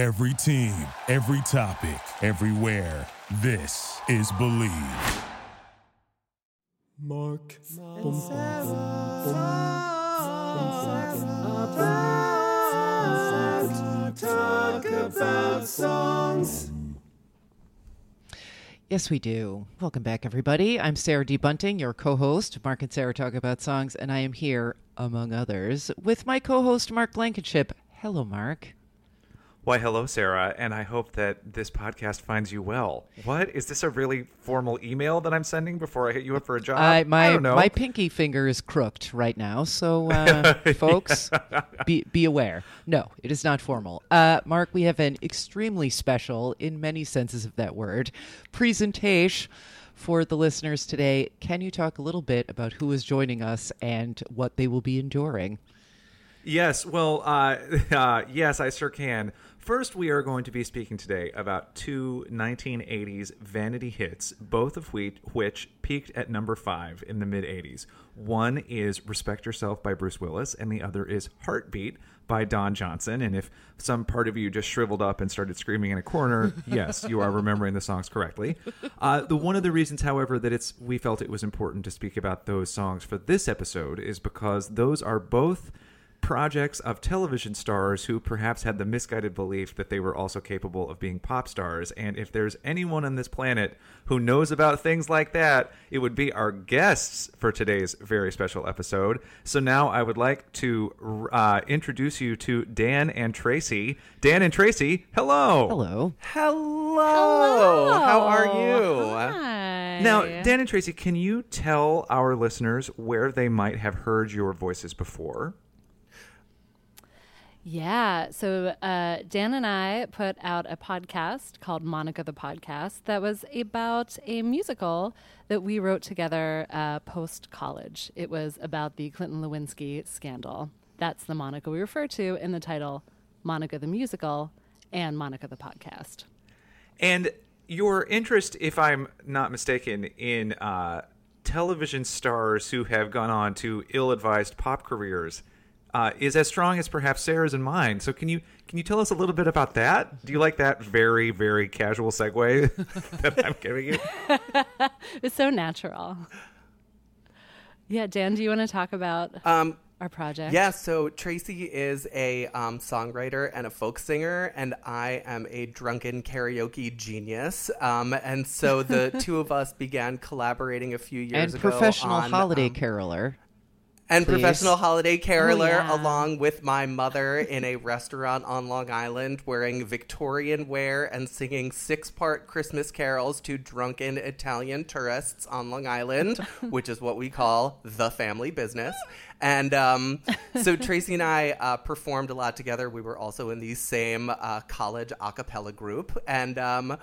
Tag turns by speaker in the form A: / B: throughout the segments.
A: Every team, every topic, everywhere. This is Believe.
B: Mark.
C: And Sarah talk about songs.
D: Yes, we do. Welcome back, everybody. I'm Sarah D. Bunting, your co host. Mark and Sarah talk about songs, and I am here, among others, with my co host, Mark Blankenship. Hello, Mark.
E: Why, hello, Sarah, and I hope that this podcast finds you well. What is this a really formal email that I'm sending before I hit you up for a job?
D: I, my
E: I don't know.
D: my pinky finger is crooked right now, so uh, folks, be be aware. No, it is not formal. Uh, Mark, we have an extremely special, in many senses of that word, presentation for the listeners today. Can you talk a little bit about who is joining us and what they will be enduring?
E: Yes, well, uh, uh, yes, I sure can. First, we are going to be speaking today about two 1980s vanity hits, both of which, which peaked at number five in the mid 80s. One is Respect Yourself by Bruce Willis, and the other is Heartbeat by Don Johnson. And if some part of you just shriveled up and started screaming in a corner, yes, you are remembering the songs correctly. Uh, the one of the reasons, however, that it's we felt it was important to speak about those songs for this episode is because those are both projects of television stars who perhaps had the misguided belief that they were also capable of being pop stars. And if there's anyone on this planet who knows about things like that, it would be our guests for today's very special episode. So now I would like to uh, introduce you to Dan and Tracy. Dan and Tracy, hello.
D: Hello.
C: Hello. How are you?
F: Hi.
E: Now, Dan and Tracy, can you tell our listeners where they might have heard your voices before?
F: Yeah. So uh, Dan and I put out a podcast called Monica the Podcast that was about a musical that we wrote together uh, post college. It was about the Clinton Lewinsky scandal. That's the Monica we refer to in the title Monica the Musical and Monica the Podcast.
E: And your interest, if I'm not mistaken, in uh, television stars who have gone on to ill-advised pop careers uh, is as strong as perhaps Sarah's and mine. So can you can you tell us a little bit about that? Do you like that very very casual segue that I'm giving you?
F: It's so natural. Yeah, Dan, do you want to talk about
C: Um,
F: our project?
C: yeah, so Tracy is a um, songwriter and a folk singer, and I am a drunken karaoke genius. Um, and so the two of us began collaborating a few years
D: and
C: ago.
D: And professional
C: on,
D: holiday
C: um,
D: caroler.
C: And
D: please.
C: professional holiday oh, caroler
F: yeah.
C: along with my mother in a restaurant on Long Island wearing Victorian wear and singing six-part Christmas carols to drunken Italian tourists on Long Island, which is what we call the family business. And um, so Tracy and I uh, performed a lot together. We were also in the same uh, college a cappella group, and um,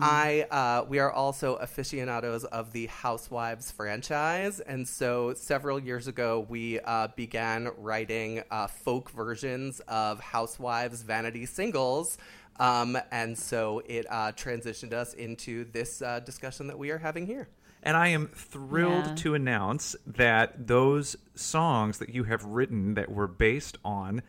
C: I uh, we are also aficionados of the Housewives franchise. And so several years ago, we uh, began writing uh, folk versions of Housewives vanity singles. Um, and so it uh, transitioned us into this uh, discussion that we are having here.
E: And I am thrilled
F: Yeah.
E: to announce that those songs that you have written that were based on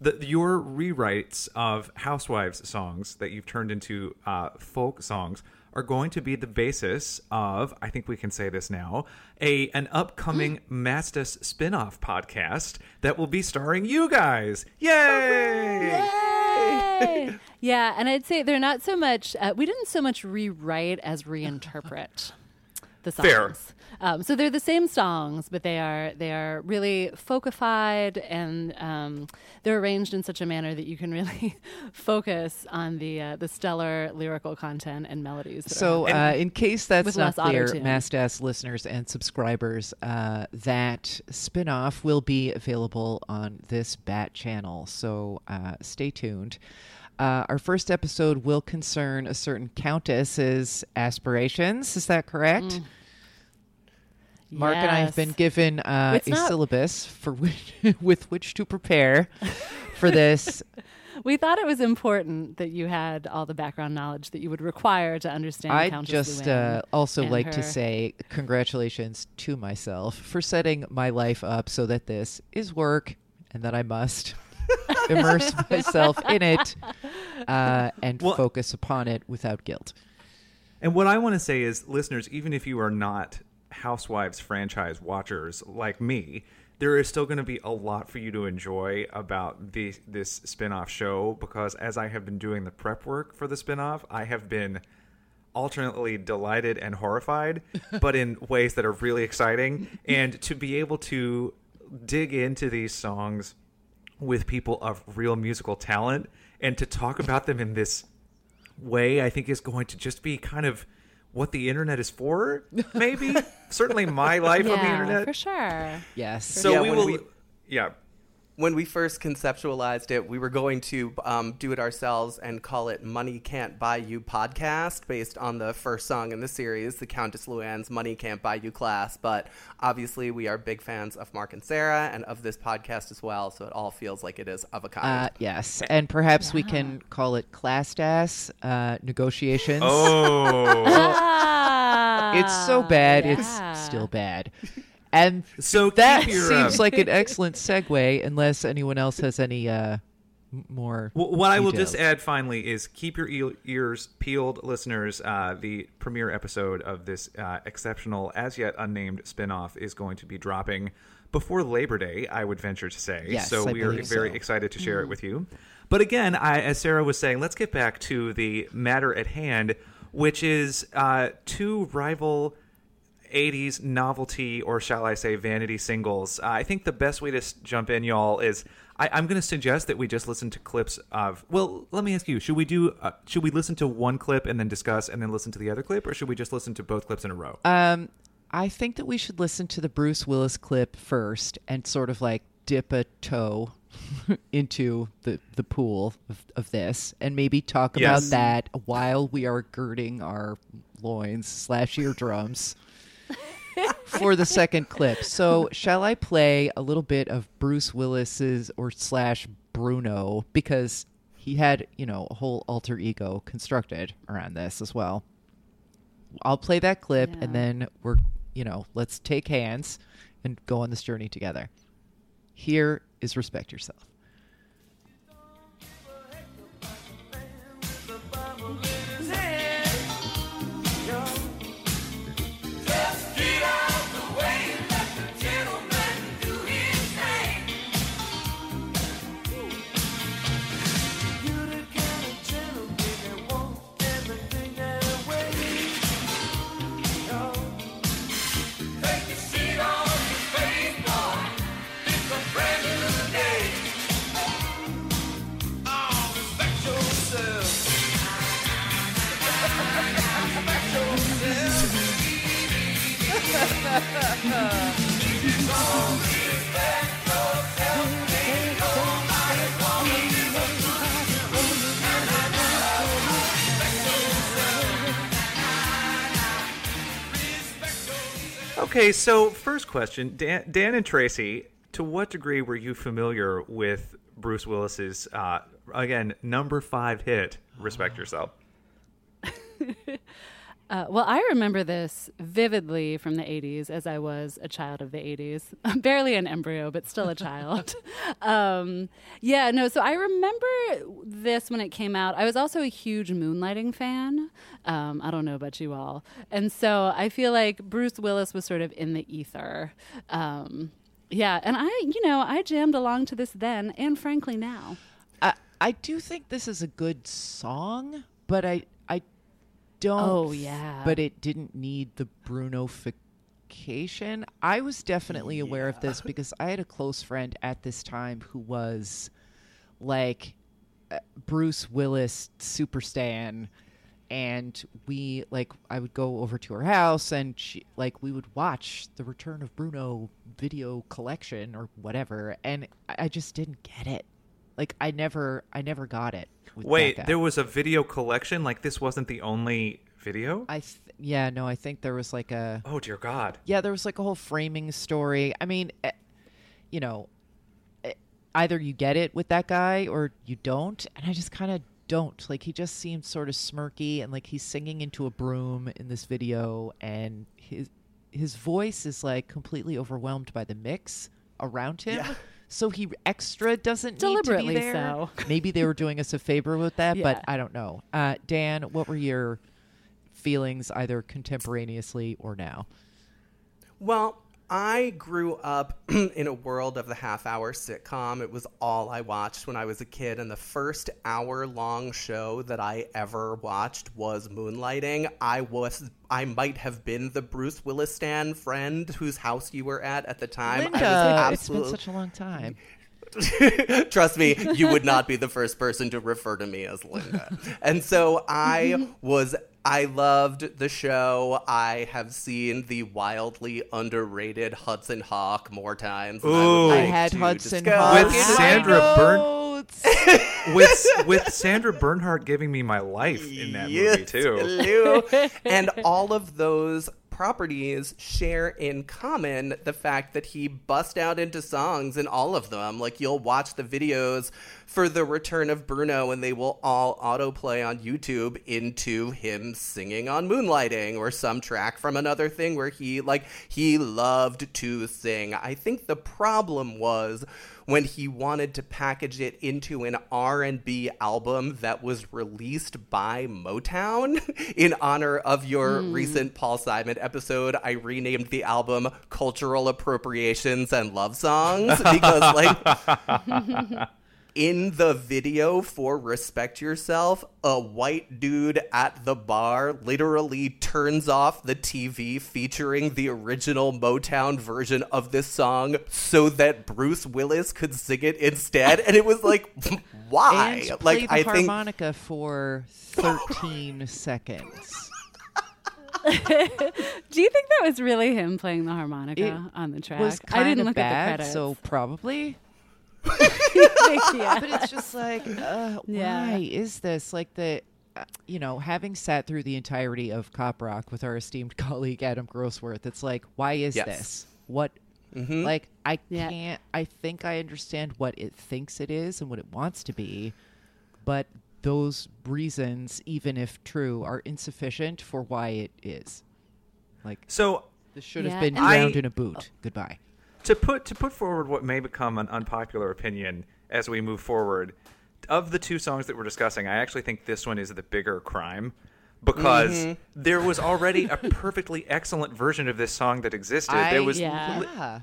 E: the, your rewrites of Housewives songs that you've turned into uh, folk songs are going to be the basis of, I think we can say this now, a an upcoming Mastas spin-off podcast that will be starring you guys. Yay!
F: Yay! yeah, and I'd say they're not so much. Uh, we didn't so much rewrite as reinterpret the songs.
E: Fair.
F: Um, so they're the same songs, but they are they are really folkified and um, they're arranged in such a manner that you can really focus on the uh, the stellar lyrical content and melodies.
D: So, uh, in case that's not
F: less
D: clear,
F: auto-tune.
D: Mastas listeners and subscribers, uh, that spin-off will be available on this Bat channel. So, uh, stay tuned. Uh, our first episode will concern a certain countess's aspirations. Is that correct? Mark and I have been given uh, a
F: not-
D: syllabus for which, with which to prepare for this.
F: We thought it was important that you had all the background knowledge that you would require to understand. Countess
D: just uh, also like to say congratulations to myself for setting my life up so that this is work and that I must immerse myself in it uh, and
E: Well-
D: focus upon it without guilt.
E: And what I want to say is, listeners, even if you are not Housewives franchise watchers like me, there is still going to be a lot for you to enjoy about the, this spin-off show because as I have been doing the prep work for the spin-off, I have been alternately delighted and horrified, but in ways that are really exciting. And to be able to dig into these songs with people of real musical talent and to talk about them in this way, I think is going to just be kind of what the internet is for, maybe. Certainly my life on the internet.
F: for sure.
D: Yes.
E: So
C: Yeah,
E: we will.
C: we-
E: yeah.
C: When we first conceptualized it, we were going to um, do it ourselves and call it Money Can't Buy You Podcast based on the first song in the series, the Countess Luann's Money Can't Buy You class. But obviously, we are big fans of Mark and Sarah and of this podcast as well, so it all feels like it is of a kind.
D: Uh, yes, and perhaps we can call it class ass uh, negotiations.
E: Oh.
D: It's so bad,
F: yeah.
D: it's still bad. And
E: so
D: that
E: your,
D: seems
E: uh,
D: like an excellent segue, unless anyone else has any uh, more.
E: Wh- What I will just add finally is keep your ears peeled, listeners. Uh, the premiere episode of this uh, exceptional, as yet unnamed spin-off is going to be dropping before Labor Day, I would venture to say.
D: Yes,
E: so
D: I
E: we are very
D: so.
E: excited to share it with you. But again, I, as Sarah was saying, let's get back to the matter at hand, which is uh, two rival 80s novelty, or shall I say, vanity singles. Uh, I think the best way to s- jump in, y'all, is I, I'm going to suggest that we just listen to clips of. Well, let me ask you: Should we do? Uh, should we listen to one clip and then discuss, and then listen to the other clip, or should we just listen to both clips in a row?
D: Um, I think that we should listen to the Bruce Willis clip first and sort of like dip a toe into the the pool of, of this, and maybe talk about that while we are girding our loins slash eardrums. For the second clip. So, shall I play a little bit of Bruce Willis's or slash Bruno because he had, you know, a whole alter ego constructed around this as well. I'll play that clip
F: Yeah.
D: and then we're, you know, let's take hands and go on this journey together. Here is Respect Yourself.
E: Okay, so first question, Dan, Dan and Tracy, to what degree were you familiar with Bruce Willis's uh, again number five hit, "Respect Yourself"?
F: Uh, well, I remember this vividly from the 80s as I was a child of the 80s. Barely an embryo, but still a child. um, yeah, no, so I remember this when it came out. I was also a huge Moonlighting fan. Um, I don't know about you all. And so I feel like Bruce Willis was sort of in the ether. Um, yeah, and I, you know, I jammed along to this then and frankly now.
D: I, I do think this is a good song, but I I don't.
F: Oh, yeah.
D: But it didn't need the Brunofication. I was definitely aware of this because I had a close friend at this time who was like uh, Bruce Willis super stan and we like I would go over to her house and she like we would watch the Return of Bruno video collection or whatever and I just didn't get it. Like I never I never got it.
E: Wait,
D: guy.
E: there was a video collection. Like this wasn't the only video.
D: I th- yeah, no, I think there was like a
E: Oh dear God!
D: yeah, there was like a whole framing story. I mean, eh, you know, eh, either you get it with that guy or you don't, and I just kind of don't. Like he just seemed sort of smirky and like he's singing into a broom in this video and his his voice is like completely overwhelmed by the mix around him.
C: Yeah.
D: So he extra doesn't
F: Deliberately
D: need to be there.
F: so.
D: Maybe they were doing us a favor with that,
F: Yeah.
D: but I don't know. Uh, Dan, what were your feelings either contemporaneously or now?
C: Well, I grew up in a world of the half hour sitcom. It was all I watched when I was a kid. And the first hour long show that I ever watched was Moonlighting. I was, I might have been the Bruce Willis Stan friend whose house you were at at the time.
D: Linda,
C: I was
D: it's been such a long time.
C: Trust me, you would not be the first person to refer to me as Linda. And so I was. I loved the show. I have seen the wildly underrated Hudson Hawk more times. Than I, would
E: Ooh.
C: like
D: I had
C: to
D: Hudson
C: discuss.
D: Hawk
E: With Sandra Bern- with with Sandra Bernhard giving me my life in that movie too.
C: and all of those properties share in common the fact that he bust out into songs in all of them. Like you'll watch the videos for the return of Bruno and they will all autoplay on YouTube into him singing on Moonlighting or some track from another thing where he like he loved to sing. I think the problem was when he wanted to package it into an R&B album that was released by Motown in honor of your hmm. recent Paul Simon episode I renamed the album Cultural Appropriations and Love Songs because like in the video for Respect Yourself, a white dude at the bar literally turns off the TV featuring the original Motown version of this song so that Bruce Willis could sing it instead. And it was like, why?
D: and
C: like,
D: play the
C: I think.
D: harmonica for 13 seconds.
F: Do you think that was really him playing the harmonica
D: It
F: on the track?
D: was
F: I didn't
D: of
F: look
D: bad,
F: at the credits.
D: so probably.
F: yeah.
D: But it's just like, uh,
F: Yeah.
D: why is this like the? uh, You know, having sat through the entirety of Cop Rock with our esteemed colleague Adam Grossworth, it's like, why is
C: Yes.
D: this? What?
C: Mm-hmm.
D: Like, I
F: Yeah.
D: can't. I think I understand what it thinks it is and what it wants to be, but those reasons, even if true, are insufficient for why it is. Like,
E: So
D: this should
F: Yeah,
D: have been
F: and-
D: drowned
E: I-
D: in a boot. Goodbye.
E: To put to put forward what may become an unpopular opinion as we move forward of the two songs that we're discussing i actually think this one is the bigger crime because
C: Mm-hmm.
E: there was already a perfectly excellent version of this song that existed there was
F: Yeah.
E: li-
D: yeah.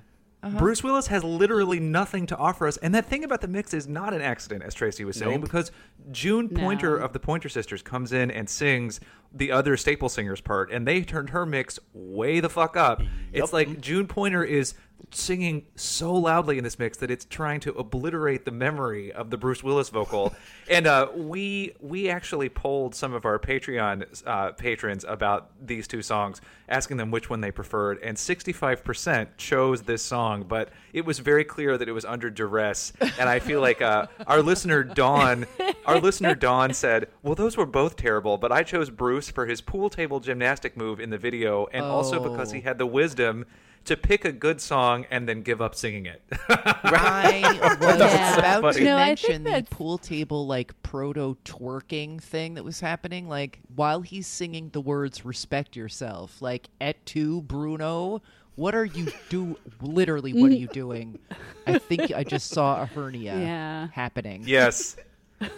E: Bruce Willis has literally nothing to offer us, and that thing about the mix is not an accident, as Tracy was saying,
C: Nope.
E: because June Pointer
F: No.
E: of the Pointer Sisters comes in and sings the other Staple Singers part, and they turned her mix way the fuck up. It's like June Pointer is singing so loudly in this mix that it's trying to obliterate the memory of the Bruce Willis vocal. and uh, we we actually polled some of our Patreon uh, patrons about these two songs, asking them which one they preferred, and 65% chose this song, but it was very clear that it was under duress. And I feel like uh, our listener Dawn, our listener Dawn said, "Well, those were both terrible, but I chose Bruce for his pool table gymnastic move in the video, and also because he
D: Oh.
E: had the wisdom." To pick a good song and then give up singing it.
D: right. was
F: Yeah.
D: about
E: funny.
D: to
F: No,
D: mention the pool table like proto twerking thing that was happening. Like while he's singing the words "respect yourself," like et tu, Bruno. What are you do? Literally, what are you doing? I think I just saw a hernia
F: Yeah.
D: happening.
E: yes.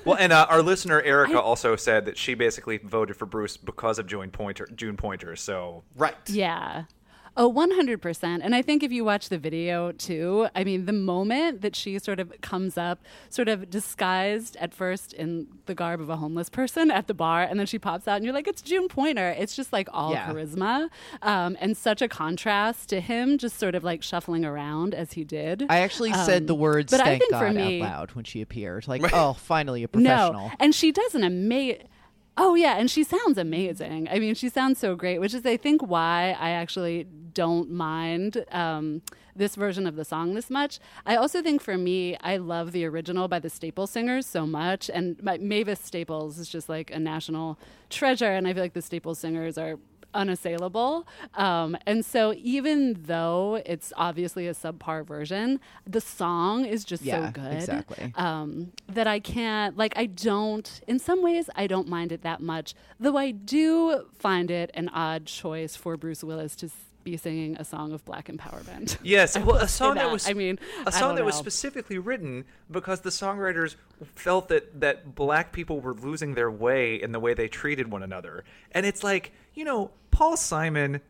E: Well, and uh, our listener Erica also said that she basically voted for Bruce because of June Pointer. June Pointer. So
C: Right.
F: Yeah. Oh, 100%. And I think if you watch the video too, I mean, the moment that she sort of comes up, sort of disguised at first in the garb of a homeless person at the bar, and then she pops out and you're like, it's June Pointer. It's just like all
D: Yeah.
F: charisma um, and such a contrast to him just sort of like shuffling around as he did.
D: I actually said
F: Um,
D: the words
F: but I
D: "thank
F: think
D: God"
F: for me-
D: out loud when she appeared. Like, oh, finally a professional.
F: No, and she does an amazing. Oh yeah, and she sounds amazing. I mean, she sounds so great, which is I think why I actually don't mind um, this version of the song this much. I also think for me, I love the original by the Staples Singers so much, and my, Mavis Staples is just like a national treasure, and I feel like the Staples Singers are unassailable. Um, and so even though it's obviously a subpar version, the song is just
D: Yeah,
F: so good
D: exactly.
F: um, that I can't like I don't in some ways I don't mind it that much though I do find it an odd choice for Bruce Willis to be singing a song of black empowerment.
E: Yes, well, a song that
F: that.
E: was
F: I mean,
E: a song that was specifically written because the songwriters felt that that black people were losing their way in the way they treated one another. And it's like, you know, Paul Simon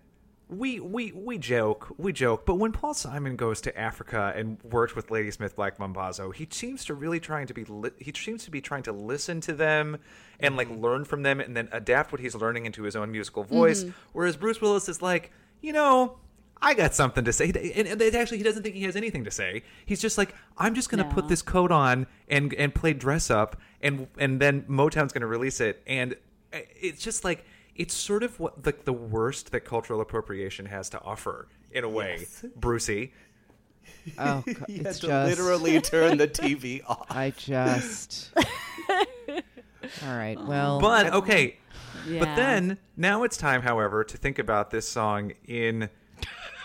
E: we we we joke, we joke, but when Paul Simon goes to Africa and works with Ladysmith Black Mambazo, he seems to really trying to be li- he seems to be trying to listen to them and like mm-hmm. learn from them and then adapt what he's learning into his own musical voice. Mm-hmm. Whereas Bruce Willis is like, you know, I got something to say. And, and actually, he doesn't think he has anything to say. He's just like, I'm just going to put this coat on and and play dress up, and and then Motown's going to release it. And it's just like it's sort of what like the worst that cultural appropriation has to offer in a way, Brucey.
D: Oh, God,
C: He had to
D: just.
C: literally turn the TV off.
D: I just. All right. Well,
E: But okay,
F: Yeah.
E: but then now it's time, however, to think about this song in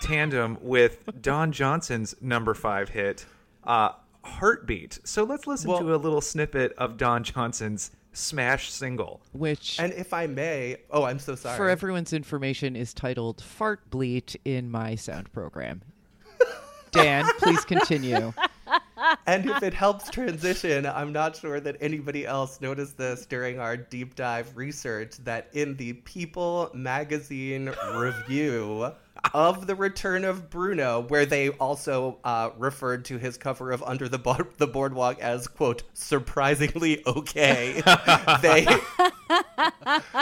E: tandem with Don Johnson's number five hit, uh, "Heartbeat." So let's listen
C: Well-
E: to a little snippet of Don Johnson's smash single.
D: which,
C: And if I may, oh, I'm so sorry.
D: for everyone's information, is titled "Fart Bleat" in my sound program. Dan, please continue.
C: And if it helps transition, I'm not sure that anybody else noticed this during our deep dive research that in the People magazine review of The Return of Bruno, where they also uh, referred to his cover of Under the, Bo- the Boardwalk as, quote, surprisingly okay, they,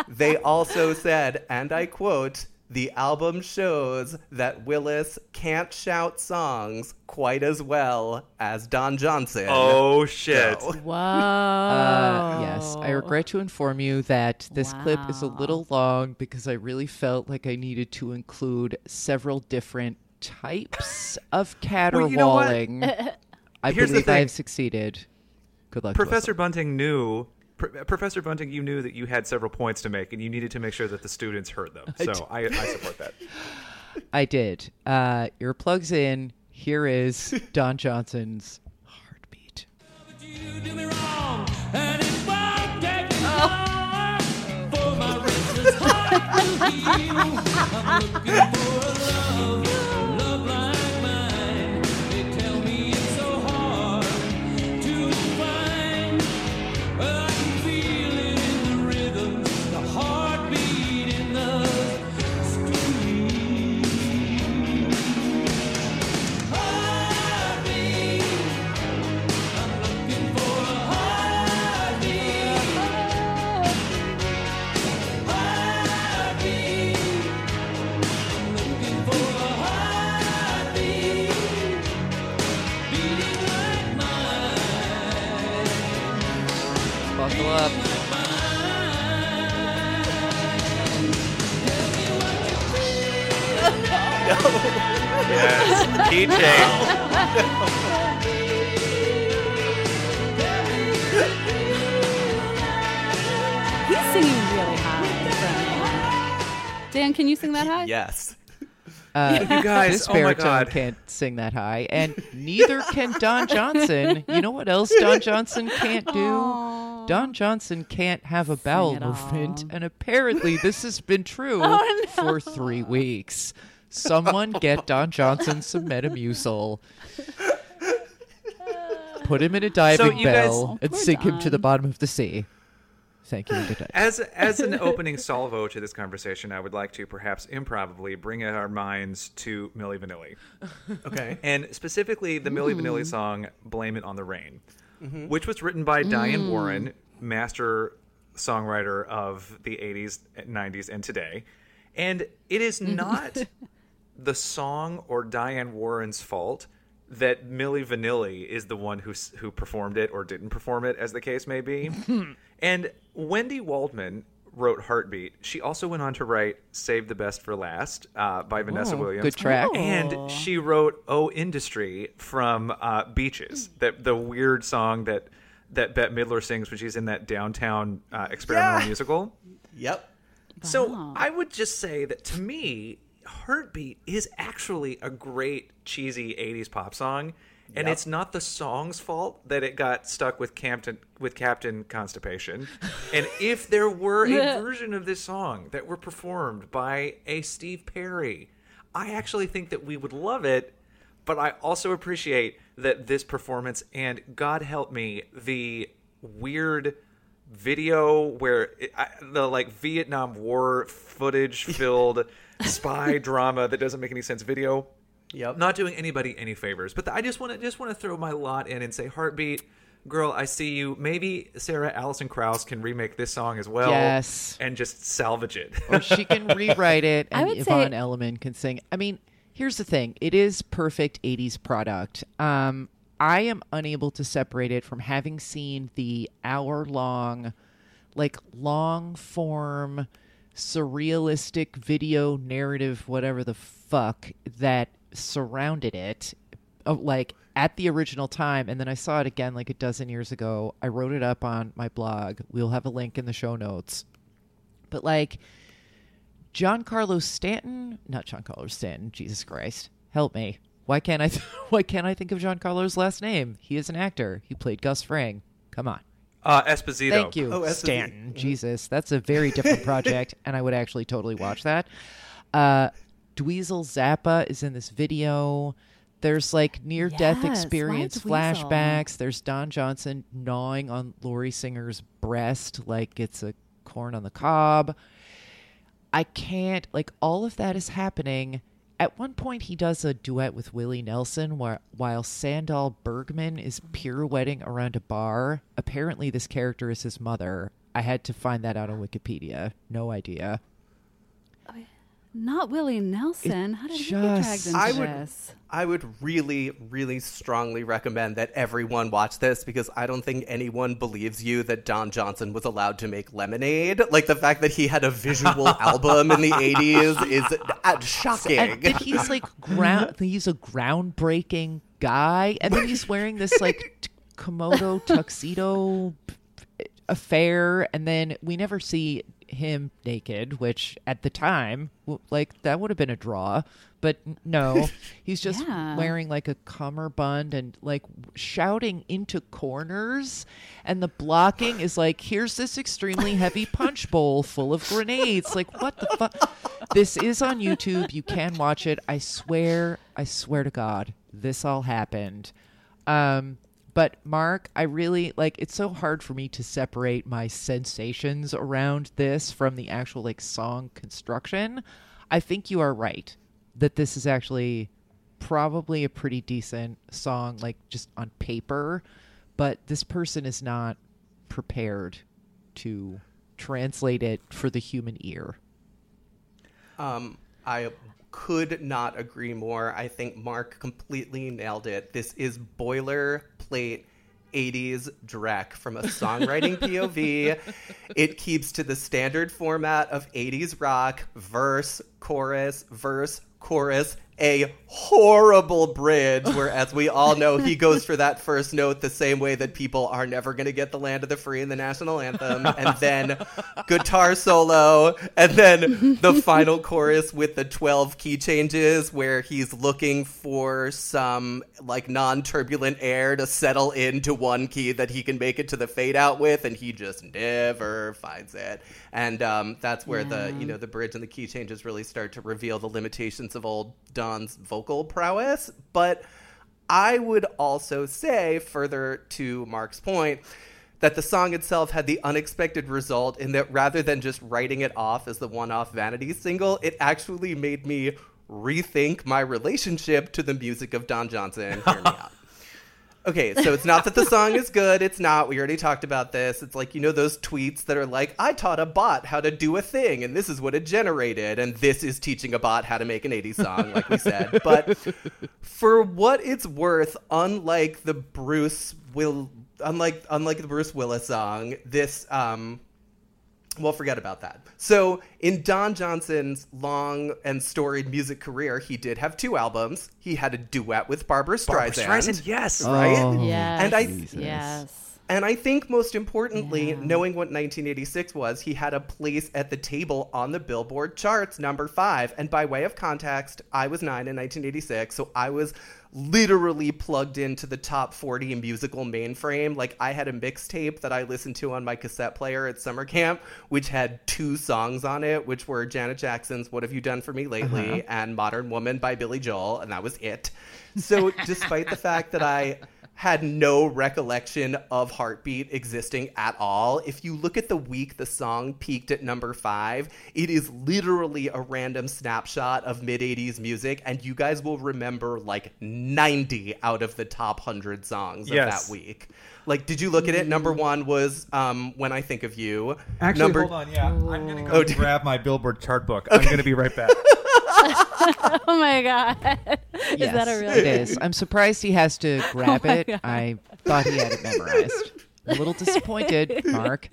C: they also said, and I quote, the album shows that Willis can't shout songs quite as well as Don Johnson.
E: Oh shit!
C: So-
F: Whoa.
D: Uh, yes, I regret to inform you that this clip is a little long because I really felt like I needed to include several different types of
E: Well, you know what?
D: I
E: Here's the
D: believe I have succeeded. Good luck, to us
E: Professor. Bunting knew. Pr- Professor Bunting, you knew that you had several points to make, and you needed to make sure that the students heard them. So I, I support that.
D: I did. Uh, plugs in. Here is Don Johnson's heartbeat.
B: You
E: Yes, PJ.
F: He's singing really high. Dan, can you sing that high?
C: Yes.
D: Uh,
E: You guys,
D: this
E: oh my
D: baritone
E: God.
D: can't sing that high, and neither can Don Johnson. You know what else Don Johnson can't do? Don Johnson can't have a bowel movement,
F: all.
D: and apparently this has been true
F: Oh, no.
D: for three weeks. Someone get Don Johnson some Metamucil. Put him in a diving
E: you guys-
D: bell and
F: Poor
D: sink him to the bottom of the sea. Thank you good night.
E: As as an opening salvo to this conversation, I would like to perhaps improbably bring our minds to Milli Vanilli,
C: Okay.
E: and specifically the Milli Vanilli song "Blame It on the Rain," mm-hmm. which was written by Diane mm. Warren, master songwriter of the '80s, '90s, and today. And it is not the song or Diane Warren's fault that Milli Vanilli is the one who who performed it or didn't perform it, as the case may be. and Wendy Waldman wrote "Heartbeat." She also went on to write "Save the Best for Last" uh, by Vanessa
D: Oh,
E: Williams.
D: good track.
E: And she wrote "Oh Industry" from uh, Beaches, that the weird song that that Bette Midler sings when she's in that downtown uh, experimental
C: Yeah.
E: musical.
C: Yep.
E: So I would just say that to me, Heartbeat is actually a great cheesy 80s pop song. And
C: Yep.
E: it's not the song's fault that it got stuck with Captain with Captain Constipation. and if there were a version of this song that were performed by a Steve Perry, I actually think that we would love it, but I also appreciate that this performance and God help me, the weird video where it, I, the like Vietnam War footage filled spy drama that doesn't make any sense video
C: Yep.
E: not doing anybody any favors. But I just want to just want to throw my lot in and say, heartbeat, girl, I see you. Maybe Sarah Alison Krauss can remake this song as well,
D: Yes.
E: and just salvage it.
D: or she can rewrite it
F: I
D: and
F: would
D: Yvonne
F: say-
D: Elliman can sing. I mean, here's the thing. It is perfect 80s product. Um I am unable to separate it from having seen the hour long like long form surrealistic video narrative whatever the fuck that surrounded it like at the original time and then I saw it again like a dozen years ago. I wrote it up on my blog. We'll have a link in the show notes. But like Giancarlo Stanton, not Giancarlo Stanton, Jesus Christ. Help me. Why can't I th- why can't I think of Giancarlo's last name? He is an actor. He played Gus Fring. Come on.
E: Uh, Esposito.
D: Thank you,
C: Oh, Esposito.
D: Stanton. Jesus, that's a very different project, and I would actually totally watch that. Uh, Dweezil Zappa is in this video. There's like near death
F: Yes, why
D: experience
F: Dweezil?
D: flashbacks. There's Don Johnson gnawing on Lori Singer's breast like it's a corn on the cob. I can't like all of that is happening. At one point, he does a duet with Willie Nelson while, while Sandahl Bergman is pirouetting around a bar. Apparently, this character is his mother. I had to find that out on Wikipedia. No idea.
F: Not Willie Nelson. How did he get dragged
D: just-
F: into
C: I would-
F: this?
C: I would really, really strongly recommend that everyone watch this because I don't think anyone believes you that Don Johnson was allowed to make lemonade. Like the fact that he had a visual album in the 80s is uh, shocking.
D: And that he's like ground. He's a groundbreaking guy, and then he's wearing this like t- Komodo tuxedo affair, and then we never see him naked, which at the time, like that would have been a draw. But no, he's just
F: Yeah.
D: wearing like a cummerbund and like shouting into corners, and the blocking is like, "Here's this extremely heavy punch bowl full of grenades." Like, what the fuck? This is on YouTube. You can watch it. I swear, I swear to God, this all happened. Um, but Mark, I really like it's so hard for me to separate my sensations around this from the actual like song construction. I think you are right that this is actually probably a pretty decent song like just on paper, but this person is not prepared to translate it for the human ear.
C: Um, I could not agree more. I think Mark completely nailed it. This is boilerplate 80s Drek from a songwriting POV. It keeps to the standard format of 80s rock verse, chorus, verse, chorus, a horrible bridge where, as we all know, he goes for that first note the same way that people are never going to get the land of the free in the national anthem, and then guitar solo, and then the final chorus with the 12 key changes where he's looking for some like non-turbulent air to settle into one key that he can make it to the fade out with, and he just never finds it. And um, that's where the you know the bridge and the key changes really start to reveal the limitations of old Don's vocal prowess. But I would also say, further to Mark's point, that the song itself had the unexpected result in that rather than just writing it off as the one off vanity single, it actually made me rethink my relationship to the music of Don Johnson. Hear me out. Okay, so it's not that the song is good. It's not. We already talked about this. It's like, you know, those tweets that are like, I taught a bot how to do a thing, and this is what it generated. And this is teaching a bot how to make an 80s song, like we said. But for what it's worth, unlike the Bruce Will, unlike unlike the Bruce Willis song, this um, well, forget about that. So, in Don Johnson's long and storied music career, he did have two albums. He had a duet with Barbara Streisand.
E: Barbra Streisand, yes. Oh.
C: Right?
D: Oh,
F: Yes.
C: And I-
D: Jesus.
F: Yes.
C: And I think most importantly,
F: Yeah.
C: knowing what 1986 was, he had a place at the table on the Billboard charts, number five. And by way of context, I was nine in 1986, so I was literally plugged into the top 40 musical mainframe. Like I had a mixtape that I listened to on my cassette player at summer camp, which had two songs on it, which were Janet Jackson's "What Have You Done for Me Lately" uh-huh. and "Modern Woman" by Billy Joel, and that was it. So, despite the fact that I had no recollection of Heartbeat existing at all. If you look at the week the song peaked at number five, it is literally a random snapshot of mid 80s music, and you guys will remember like 90 out of the top 100 songs of
E: Yes.
C: that week. Like, did you look at it? Number one was um, When I Think of You.
E: Actually,
C: number,
E: hold on. Yeah, I'm gonna go
C: Oh,
E: grab my Billboard chart book. I'm gonna be right back.
F: Oh my god. is
D: yes,
F: that a real
D: it is. I'm surprised he has to oh grab
F: my
D: it.
F: God.
D: I thought he had it memorized. A little disappointed, Mark.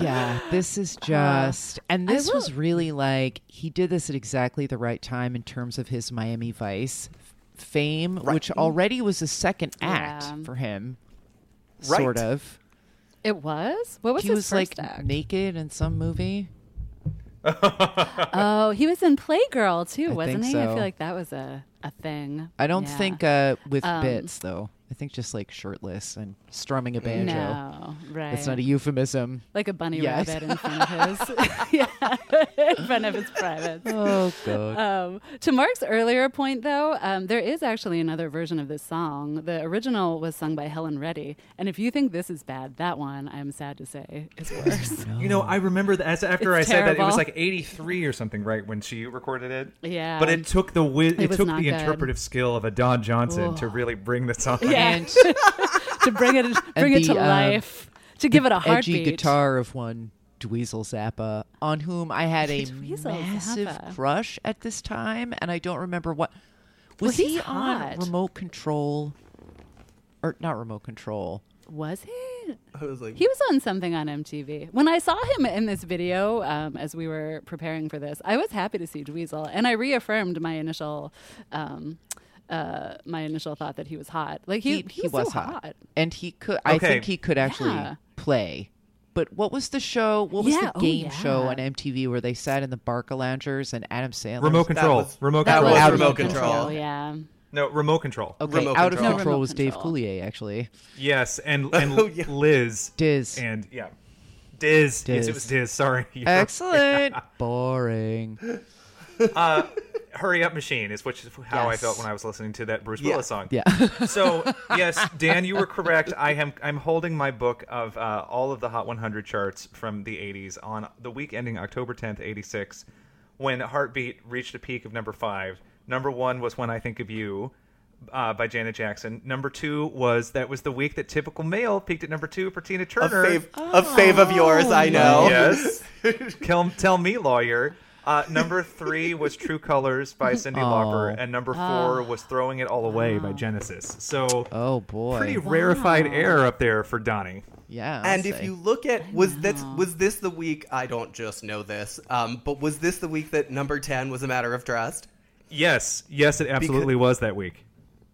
D: yeah, this is uh, just, and
F: I
D: this was really like he did this at exactly the right time in terms of his Miami Vice f- fame, which already was a second act
F: Yeah.
D: for him,
C: Right.
D: sort of.
F: It was? What was
D: he
F: his
D: was
F: first
D: like
F: act?
D: naked in some movie.
F: Oh, he was in Playgirl too,
D: I
F: wasn't he? I feel like that was a, a thing.
D: I don't
F: Yeah.
D: think uh, with
F: Um,
D: bits though. I think just like shirtless and strumming a banjo.
F: No, right.
D: That's not a euphemism.
F: like a bunny
D: Yes.
F: rabbit in front of his yeah, in front of his privates.
D: Oh god.
F: Um, to Mark's earlier point, though, um, there is actually another version of this song. The original was sung by Helen Reddy, and if you think this is bad, that one, I'm sad to say, is worse.
E: You know, I remember that as after
F: It's
E: I said that it was like 83 or something, right, when she recorded it.
F: Yeah.
E: But it took the wi- it,
F: was
E: took the
F: good.
E: interpretive skill of a Don Johnson to really bring the song.
F: Yeah.
D: And
F: to bring it bring it
D: the,
F: to
D: um,
F: life, to give it a
D: edgy guitar of one Dweezil Zappa, on whom I had a
F: Dweezil
D: massive
F: Zappa.
D: crush at this time, and I don't remember what. Was
F: he's
D: he
F: hot.
D: on remote control? Or not remote control.
F: Was he?
C: I was like,
F: He was on something on MTV. When I saw him in this video, um, as we were preparing for this, I was happy to see Dweezil, and I reaffirmed my initial, um, uh, my initial thought that he was hot. Like he, he, was, so hot.
D: and he could. I
E: Okay.
D: think he could actually
F: Yeah.
D: play. But what was the show? What was
F: Yeah,
D: the
F: oh,
D: game show
F: yeah.
D: on MTV where they sat in the Barca loungers and Adam Sandler?
E: Remote control.
C: was-
E: remote
C: that
E: control.
C: was
D: Out of
C: remote
F: Remote
C: control.
F: Yeah.
E: No, remote control.
D: Okay,
C: Remote
D: out of
C: Control.
F: No,
D: control
F: Remote
D: was Dave
F: Control.
D: Coulier actually.
E: Yes, and and
C: Oh, yeah.
E: Liz
D: Diz.
E: and yeah, Diz. Yes,
D: Diz.
E: it was Diz. Sorry. You're-
D: Excellent. Boring.
E: Uh, Hurry Up Machine is which is how I felt when I was listening to that Bruce
C: Yeah.
E: Willis song.
D: Yeah.
E: So yes, Dan, you were correct. I am I'm holding my book of uh, all of the Hot 100 charts from the 80s on the week ending October 10th, 86, when Heartbeat reached a peak of number five. Number one was When I Think of You. Uh, by Janet Jackson. Number two was that was the week that Typical Male peaked at number two for Tina
C: a
E: Turner.
C: fave, a fave of yours, I know.
E: Yes. tell, tell me, lawyer. Uh, number three was True Colors by Cyndi Lauper,
D: Oh.
E: and number four was Throwing It All Away by Genesis. So,
D: Oh boy.
E: pretty rarefied air up there for Donnie.
D: yeah. I'll
C: And if you look at was that was this the week? I don't just know this, um, but was this the week that number ten was a matter of trust?
E: Yes, yes, it absolutely was that week.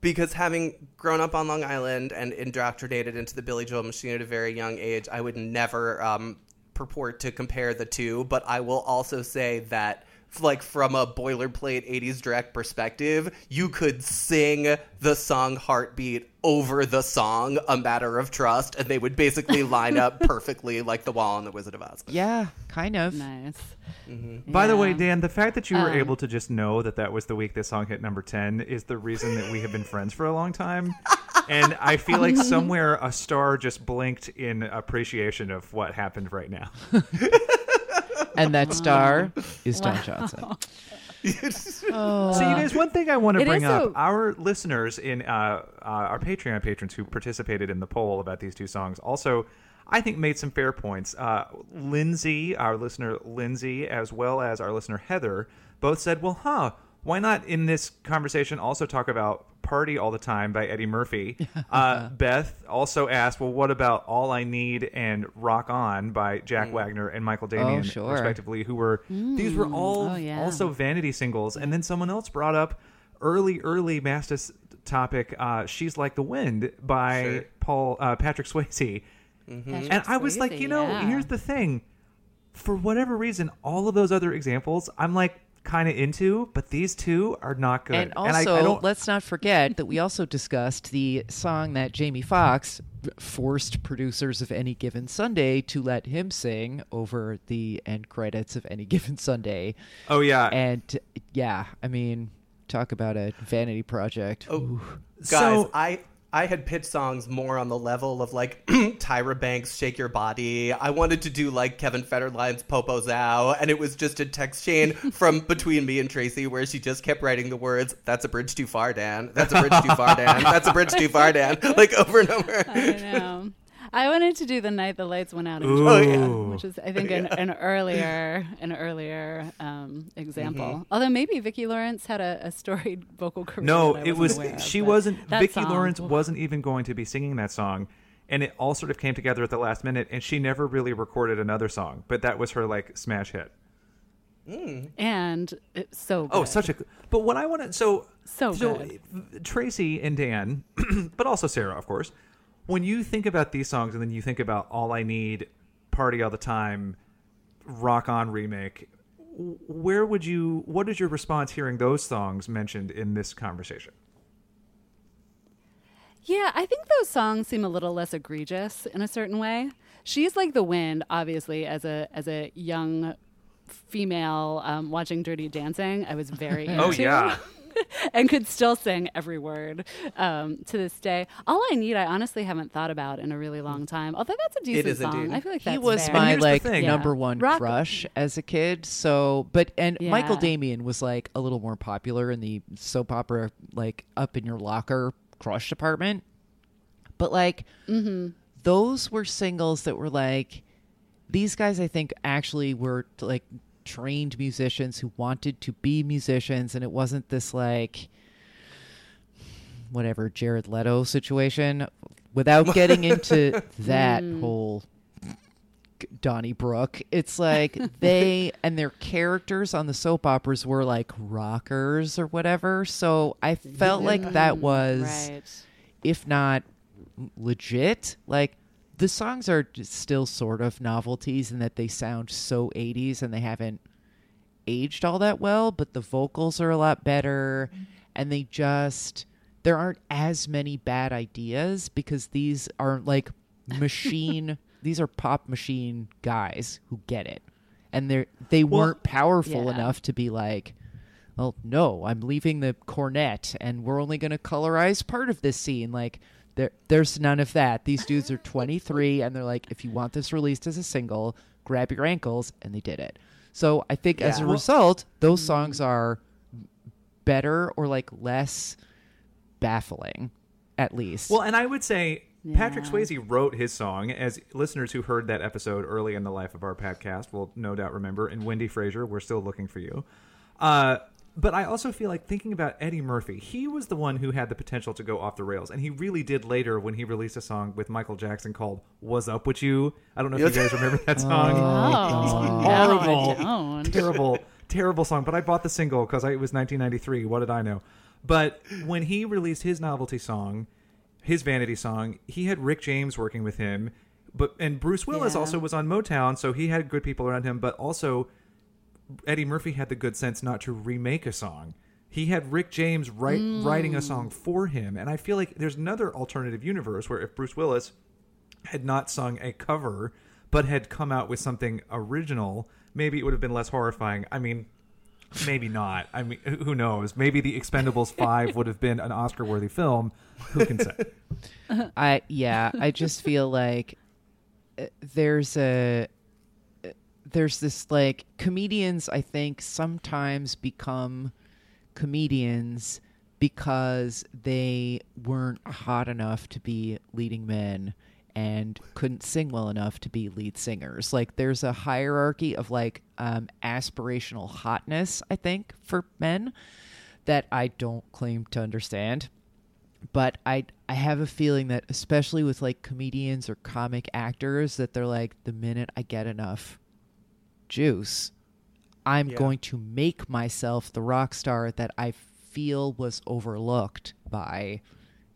C: Because having grown up on Long Island and indoctrinated into the Billy Joel machine at a very young age, I would never um, purport to compare the two. But I will also say that, like from a boilerplate '80s direct perspective, you could sing the song "Heartbeat" over the song "A Matter of Trust," and they would basically line up perfectly like the wall in The Wizard of Oz.
D: yeah, kind of.
F: Nice.
E: By the way, Dan, the fact that you were
F: Um,
E: able to just know that that was the week this song hit number 10 is the reason that we have been friends for a long time. And I feel like somewhere a star just blinked in appreciation of what happened right now.
D: And that star is Don Johnson.
E: So, you guys, one thing I want to
F: It
E: bring up:
F: a-
E: our listeners in uh, uh, our Patreon patrons who participated in the poll about these two songs also, I think, made some fair points. Uh, Lindsay, our listener Lindsay, as well as our listener Heather, both said, "Well, huh? Why not in this conversation also talk about Party All the Time by Eddie Murphy?" uh, Beth also asked, "Well, what about All I Need and Rock On by Jack Wagner and Michael Damian,
D: sure.
E: respectively, who were these were all
F: Oh, yeah.
E: also vanity singles. And then someone else brought up early, early Mastas topic, uh, "She's Like the Wind" by
C: Sure.
E: Paul uh, Patrick Swayze.
F: Patrick
E: And I was like, you know,
F: yeah.
E: here's the thing. For whatever reason, all of those other examples, I'm like, kind of into, but these two are not good.
D: And
E: I-
D: also,
E: I, don't,
D: let's not forget that we also discussed the song that Jamie Foxx forced producers of Any Given Sunday to let him sing over the end credits of Any Given Sunday.
E: oh yeah,
D: And yeah, I mean, talk about a vanity project. Oh, Ooh.
C: Guys,
E: So-
C: I I had pitched songs more on the level of like Tyra Banks' "Shake Your Body." I wanted to do like Kevin Federline's "PopoZão," and it was just a text chain from between me and Tracy where she just kept writing the words, "That's a bridge too far, Dan. That's a bridge too far, Dan. That's a bridge too far, Dan." Like over and over.
F: I know. I wanted to do the night the lights went out in
E: Ooh.
F: Georgia, which is I think an, an earlier an earlier um, example.
E: Mm-hmm.
F: Although maybe Vicki Lawrence had a, a storied vocal career.
E: no,
F: that I
E: it
F: wasn't
E: was
F: of,
E: she wasn't.
F: that
E: Vicki
F: song,
E: Lawrence
F: oof.
E: wasn't even going to be singing that song, and it all sort of came together at the last minute. And she never really recorded another song, but that was her like smash hit.
F: and it's so
E: Oh, such a. But what I want to so
F: So
E: so
F: good.
E: Tracy and Dan, but also Sarah, of course. When you think about these songs, and then you think about "All I Need," "Party All the Time," "Rock On" remake, where would you? What is your response hearing those songs mentioned in this conversation?
F: Yeah, I think those songs seem a little less egregious in a certain way. She's like the wind, obviously, as a as a young female um, watching Dirty Dancing. I was very into.
E: Oh yeah,
F: and could still sing every word um, to this day. All I need, I honestly haven't thought about in a really long time. Although that's a decent
C: is
F: song.
C: indeed.
F: I feel like
D: he was
F: fair.
D: my like
E: thing.
D: number one
F: Rock-
D: crush as a kid. So, but and Michael Damian was like a little more popular in the soap opera, like up in your locker crush department. But like, those were singles that were like, these guys. I think actually were like trained musicians who wanted to be musicians, and it wasn't this like whatever Jared Leto situation. Without getting into that hmm. whole Donnybrook. It's like they and their characters on the soap operas were like rockers or whatever. So I felt like that mm-hmm. was,
F: right.
D: if not legit, like the songs are still sort of novelties in that they sound so 80s and they haven't aged all that well, but the vocals are a lot better and they just there aren't as many bad ideas because these are like machine these are pop machine guys who get it. And they're they weren't powerful
F: yeah.
D: enough to be like well, no, I'm leaving the cornet and we're only going to colorize part of this scene. Like, there, there's none of that. These dudes are 23 and they're like, if you want this released as a single, grab your ankles. And they did it. So I think as a
C: Well-
D: result, those songs are better or like less baffling, at least.
E: Well, and I would say Patrick
F: Yeah.
E: Swayze wrote his song, as listeners who heard that episode early in the life of our podcast will no doubt remember. And Wendy Fraser, we're still looking for you. Uh, but I also feel like thinking about Eddie Murphy, he was the one who had the potential to go off the rails, and he really did later when he released a song with Michael Jackson called "Was Up with You." I don't know if you guys remember that song.
F: Oh,
E: horrible.
F: No,
E: terrible, terrible song. But I bought the single because it was 1993. What did I know? But when he released his novelty song, his vanity song, he had Rick James working with him. But and Bruce Willis
F: Yeah.
E: also was on Motown, so he had good people around him. But also, Eddie Murphy had the good sense not to remake a song. He had Rick James write, writing a song for him, and I feel like there's another alternative universe where if Bruce Willis had not sung a cover but had come out with something original, maybe it would have been less horrifying. I mean, maybe not. I mean, who who knows? Maybe The Expendables 5 would have been an Oscar worthy film. Who can say?
D: I yeah, I just feel like uh, there's a there's this like comedians I think sometimes become comedians because they weren't hot enough to be leading men and couldn't sing well enough to be lead singers. Like there's a hierarchy of like um, aspirational hotness, I think, for men that I don't claim to understand but I I have a feeling that especially with like comedians or comic actors that they're like the minute I get enough juice I'm
C: Yeah.
D: going to make myself the rock star that I feel was overlooked by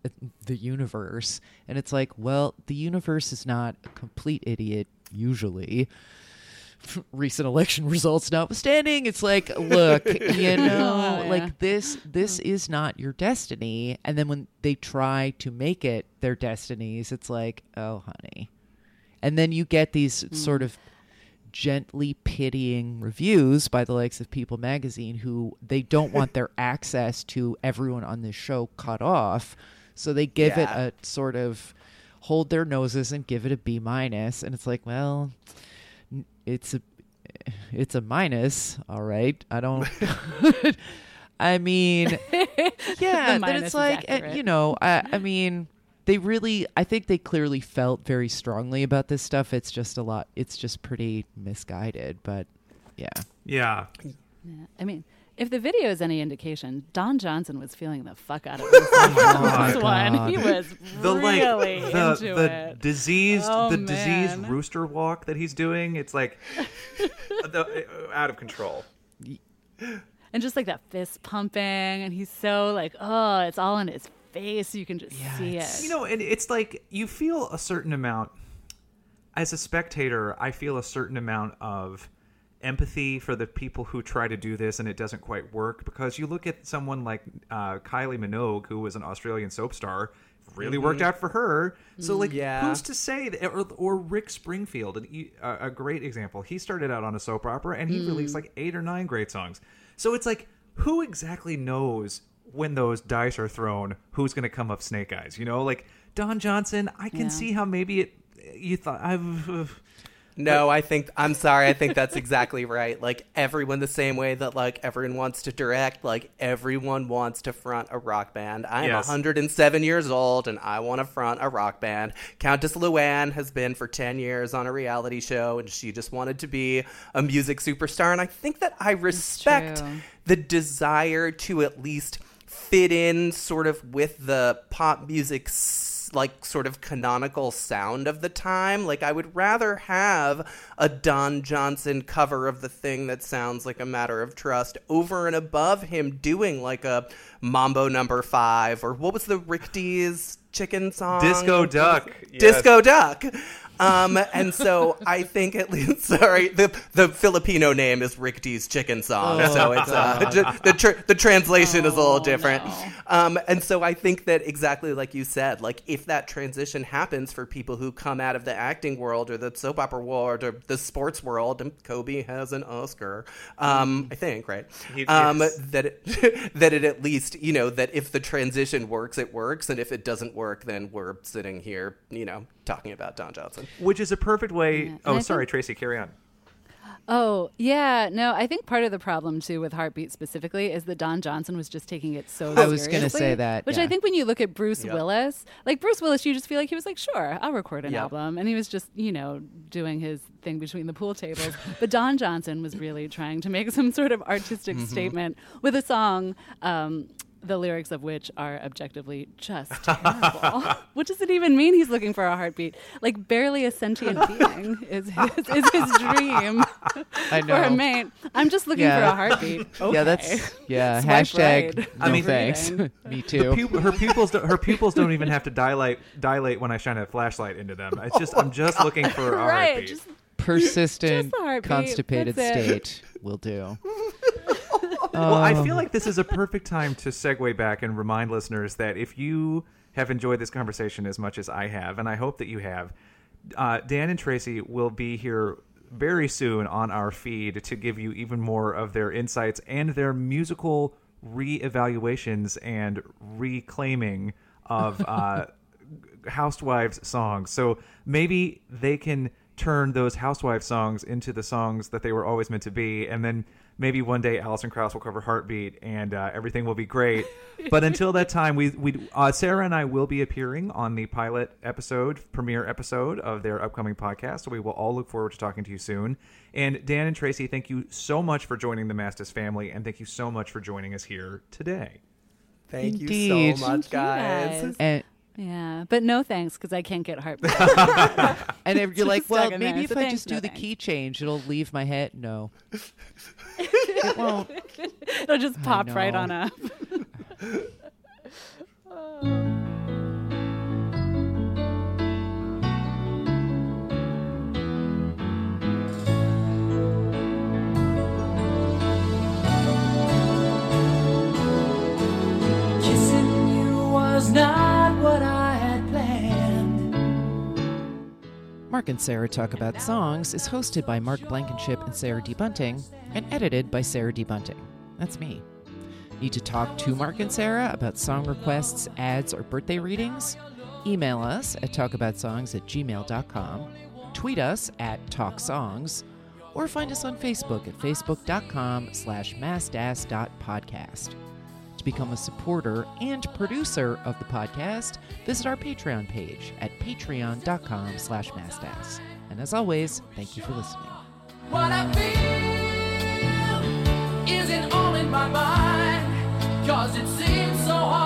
D: uh, the universe and it's like well the universe is not a complete idiot usually recent election results notwithstanding, it's like, look, you know,
F: Oh, yeah.
D: like this this is not your destiny. And then when they try to make it their destinies, it's like, oh honey. And then you get these hmm. sort of gently pitying reviews by the likes of People magazine who they don't want their access to everyone on this show cut off. So they give
C: Yeah.
D: it a sort of hold their noses and give it a B minus and it's like, well, it's a it's a minus, all right. I don't I mean, yeah,
F: The
D: but it's like uh, you know, I, I mean, they really, I think they clearly felt very strongly about this stuff. It's just a lot. It's just pretty misguided, but yeah,
E: Yeah.
F: Yeah. I mean, if the video is any indication, Don Johnson was feeling the fuck out of this, oh this one.
D: God.
F: He was
E: The like
F: really
E: the
F: into
E: the
F: it.
E: diseased
F: Oh,
E: the diseased rooster walk that he's doing. It's like the, uh, out of control.
F: and just like that fist pumping, and he's so like, oh, it's all in his face. You can just see it.
E: You know, and it's like you feel a certain amount as a spectator. I feel a certain amount of empathy for the people who try to do this and it doesn't quite work because you look at someone like uh, Kylie Minogue, who was an Australian soap star. Really worked out for her. So, like,
C: Yeah.
E: who's to say that? Or, or Rick Springfield, an, a a great example. He started out on a soap opera and he released like eight or nine great songs. So it's like, who exactly knows when those dice are thrown who's going to come up snake eyes? You know, like Don Johnson. I can
F: Yeah.
E: see how maybe it. You thought I've.
C: No, I think I'm sorry. I think that's exactly right. Like everyone, the same way that like everyone wants to direct, like everyone wants to front a rock band. I am
E: Yes.
C: 107 years old and I want to front a rock band. Countess Luann has been for 10 years on a reality show, and she just wanted to be a music superstar. And I think that I respect the desire to at least fit in sort of with the pop music like sort of canonical sound of the time like i would rather have a don johnson cover of the thing that sounds like a matter of trust over and above him doing like a mambo number five or what was the rick dees chicken song
E: Disco Duck. Yes.
C: disco duck um, and so I think at least sorry the the Filipino name is Rick Dees chicken song, so it's uh, ju- the tr- the translation is a little different. Um, and so I think that exactly like you said, like if that transition happens for people who come out of the acting world or the soap opera world or the sports world, and Kobe has an Oscar, um, I think, right?
E: He-
C: Um, that it, that it at least you know that if the transition works, it works, and if it doesn't work, then we're sitting here, you know, talking about Don Johnson.
E: Which is a perfect way.
F: And
E: Oh,
F: I
E: sorry,
F: think-
E: Tracy. Carry on.
F: Oh, yeah. No, I think part of the problem too with Heartbeat specifically is that Don Johnson was just taking it so
D: I was gonna say that,
F: Which
D: yeah.
F: I think when you look at Bruce
C: Yep.
F: Willis, like Bruce Willis, you just feel like he was like, sure, I'll record an
C: Yep.
F: album. And he was just, you know, doing his thing between the pool tables. but Don Johnson was really trying to make some sort of artistic
C: Mm-hmm.
F: statement with a song. Um, the lyrics of which are objectively just terrible. what does it even mean he's looking for a heartbeat? Like barely a sentient being is his, is his dream
D: I
F: for a
D: know.
F: mate. I'm just looking
D: Yeah.
F: for a heartbeat. Okay.
D: Yeah, that's yeah.
F: Swipe
D: hashtag.
F: right.
D: No
E: I mean-
D: thanks. Me too.
E: Pu- her pupils, don't, her pupils don't even have to dilate dilate when I shine a flashlight into them. It's just I'm just looking for a
F: right.
E: heartbeat.
F: Just,
D: Persistent,
F: Just a heartbeat,
D: constipated
F: that's it.
D: state will do.
E: Well, I feel like this is a perfect time to segue back and remind listeners that if you have enjoyed this conversation as much as I have, and I hope that you have, uh, Dan and Tracy will be here very soon on our feed to give you even more of their insights and their musical re-evaluations and reclaiming of uh, housewives songs. So maybe they can turn those housewife songs into the songs that they were always meant to be, and then maybe one day Alison Krauss will cover "Heartbeat" and uh, everything will be great. but until that time, we we uh, Sarah and I will be appearing on the pilot episode, premiere episode of their upcoming podcast. So we will all look forward to talking to you soon. And Dan and Tracy, thank you so much for joining the Mastas family, and thank you so much for joining us here today.
C: Thank you so much,
F: Thank you,
C: guys.
F: guys.
D: And
F: yeah, but no thanks because I can't get heartburn.
D: and if you're like,
F: stuck
D: well,
F: in
D: maybe
F: there,
D: if
F: so
D: I
F: thanks,
D: just do
F: no
D: the
F: thanks.
D: key change, it'll leave my head. No, it won't.
F: It'll just pop right
D: know.
F: on up.
D: Mark and Sarah Talk About Songs is hosted by Mark Blankenship and Sarah D. Bunting and edited by Sarah D. Bunting. That's me. Need to talk to Mark and Sarah about song requests, ads, or birthday readings? Email us at talkaboutsongs at gmail.com, tweet us at talksongs, or find us on Facebook at facebook.com slash mastas.podcast. Become a supporter and producer of the podcast, visit our Patreon page at patreon.com slash mastas. And as always, thank you for listening.
B: What I feel isn't all in my mind. Cause it seems so hard